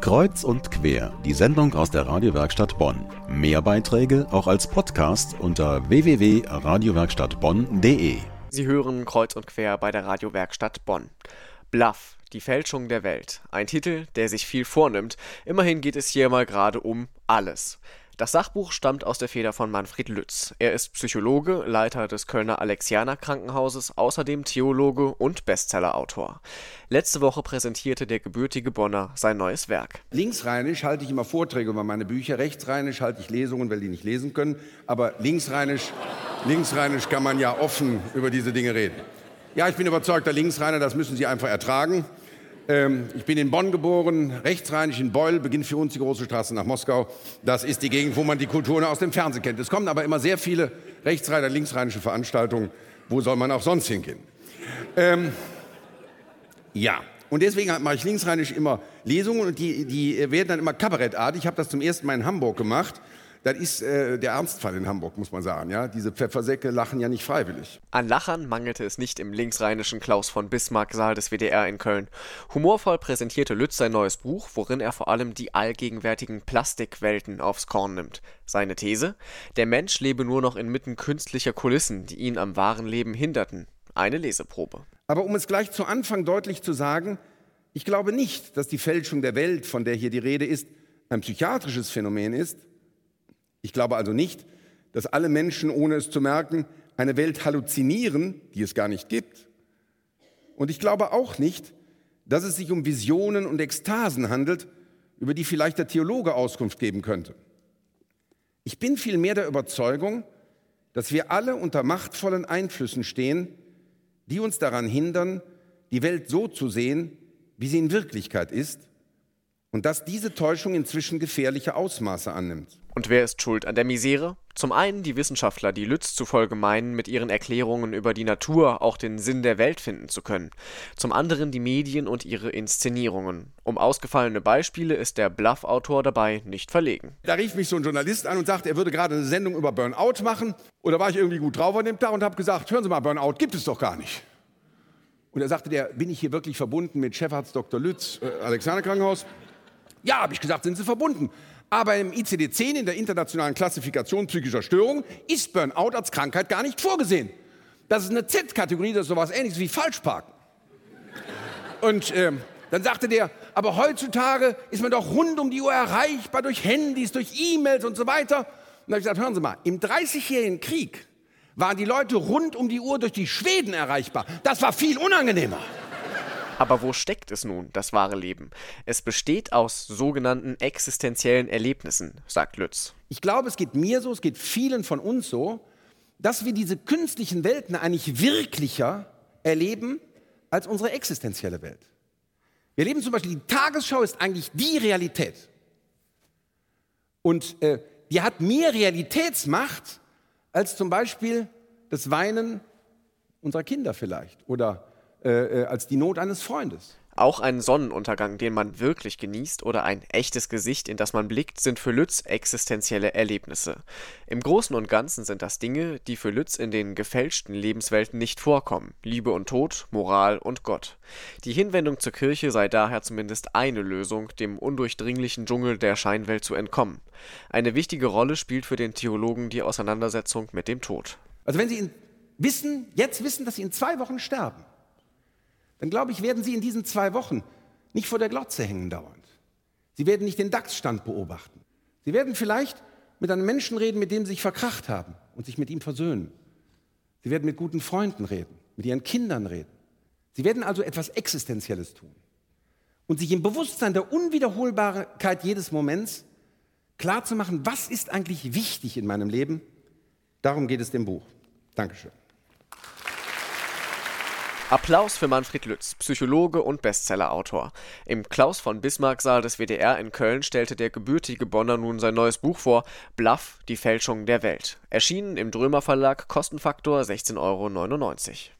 Kreuz und quer, die Sendung aus der Radiowerkstatt Bonn. Mehr Beiträge auch als Podcast unter www.radiowerkstattbonn.de. Sie hören Kreuz und quer bei der Radiowerkstatt Bonn. Bluff, die Fälschung der Welt. Ein Titel, der sich viel vornimmt. Immerhin geht es hier mal gerade um alles. Das Sachbuch stammt aus der Feder von Manfred Lütz. Er ist Psychologe, Leiter des Kölner Alexianer Krankenhauses, außerdem Theologe und Bestsellerautor. Letzte Woche präsentierte der gebürtige Bonner sein neues Werk. Linksrheinisch halte ich immer Vorträge über meine Bücher, rechtsrheinisch halte ich Lesungen, weil die nicht lesen können, aber linksrheinisch, linksrheinisch kann man ja offen über diese Dinge reden. Ja, ich bin überzeugter Linksrheiner, das müssen Sie einfach ertragen. Ähm, ich bin in Bonn geboren, rechtsrheinisch in Beul, beginnt für uns die große Straße nach Moskau. Das ist die Gegend, wo man die Kultur aus dem Fernsehen kennt. Es kommen aber immer sehr viele rechtsrheiner, linksrheinische Veranstaltungen. Wo soll man auch sonst hingehen? Ähm, ja, und deswegen mache ich linksrheinisch immer Lesungen und die, die werden dann immer kabarettartig. Ich habe das zum ersten Mal in Hamburg gemacht das ist äh, der Ernstfall in Hamburg, muss man sagen. Ja? Diese Pfeffersäcke lachen ja nicht freiwillig. An Lachern mangelte es nicht im linksrheinischen Klaus von Bismarck-Saal des WDR in Köln. Humorvoll präsentierte Lütz sein neues Buch, worin er vor allem die allgegenwärtigen Plastikwelten aufs Korn nimmt. Seine These? Der Mensch lebe nur noch inmitten künstlicher Kulissen, die ihn am wahren Leben hinderten. Eine Leseprobe. Aber um es gleich zu Anfang deutlich zu sagen, ich glaube nicht, dass die Fälschung der Welt, von der hier die Rede ist, ein psychiatrisches Phänomen ist, ich glaube also nicht, dass alle Menschen, ohne es zu merken, eine Welt halluzinieren, die es gar nicht gibt. Und ich glaube auch nicht, dass es sich um Visionen und Ekstasen handelt, über die vielleicht der Theologe Auskunft geben könnte. Ich bin vielmehr der Überzeugung, dass wir alle unter machtvollen Einflüssen stehen, die uns daran hindern, die Welt so zu sehen, wie sie in Wirklichkeit ist und dass diese Täuschung inzwischen gefährliche Ausmaße annimmt. Und wer ist schuld an der Misere? Zum einen die Wissenschaftler, die Lütz zufolge meinen, mit ihren Erklärungen über die Natur auch den Sinn der Welt finden zu können. Zum anderen die Medien und ihre Inszenierungen. Um ausgefallene Beispiele ist der Bluff-Autor dabei nicht verlegen. Da rief mich so ein Journalist an und sagte, er würde gerade eine Sendung über Burnout machen. Oder war ich irgendwie gut drauf an dem Tag und habe gesagt, hören Sie mal, Burnout gibt es doch gar nicht. Und er sagte, der, bin ich hier wirklich verbunden mit Chefarzt Dr. Lütz, äh, Alexander Krankenhaus? Ja, habe ich gesagt, sind Sie verbunden. Aber im ICD-10, in der internationalen Klassifikation psychischer Störungen, ist Burnout als Krankheit gar nicht vorgesehen. Das ist eine Z-Kategorie, das ist sowas ähnliches wie Falschparken. Und ähm, dann sagte der, aber heutzutage ist man doch rund um die Uhr erreichbar durch Handys, durch E-Mails und so weiter. Und da habe ich gesagt, hören Sie mal, im Dreißigjährigen Krieg waren die Leute rund um die Uhr durch die Schweden erreichbar. Das war viel unangenehmer. Aber wo steckt es nun, das wahre Leben? Es besteht aus sogenannten existenziellen Erlebnissen, sagt Lütz. Ich glaube, es geht mir so, es geht vielen von uns so, dass wir diese künstlichen Welten eigentlich wirklicher erleben als unsere existenzielle Welt. Wir erleben zum Beispiel, die Tagesschau ist eigentlich die Realität. Und äh, die hat mehr Realitätsmacht als zum Beispiel das Weinen unserer Kinder vielleicht oder äh, als die Not eines Freundes. Auch ein Sonnenuntergang, den man wirklich genießt, oder ein echtes Gesicht, in das man blickt, sind für Lütz existenzielle Erlebnisse. Im Großen und Ganzen sind das Dinge, die für Lütz in den gefälschten Lebenswelten nicht vorkommen. Liebe und Tod, Moral und Gott. Die Hinwendung zur Kirche sei daher zumindest eine Lösung, dem undurchdringlichen Dschungel der Scheinwelt zu entkommen. Eine wichtige Rolle spielt für den Theologen die Auseinandersetzung mit dem Tod. Also wenn Sie wissen, jetzt wissen, dass Sie in zwei Wochen sterben, dann glaube ich, werden Sie in diesen zwei Wochen nicht vor der Glotze hängen dauernd. Sie werden nicht den DAX-Stand beobachten. Sie werden vielleicht mit einem Menschen reden, mit dem Sie sich verkracht haben und sich mit ihm versöhnen. Sie werden mit guten Freunden reden, mit Ihren Kindern reden. Sie werden also etwas Existenzielles tun und sich im Bewusstsein der Unwiederholbarkeit jedes Moments klarzumachen, was ist eigentlich wichtig in meinem Leben. Darum geht es dem Buch. Dankeschön. Applaus für Manfred Lütz, Psychologe und Bestsellerautor. Im Klaus von Bismarck Saal des WDR in Köln stellte der gebürtige Bonner nun sein neues Buch vor, Bluff, die Fälschung der Welt. Erschienen im Drömer Verlag, Kostenfaktor 16,99 Euro.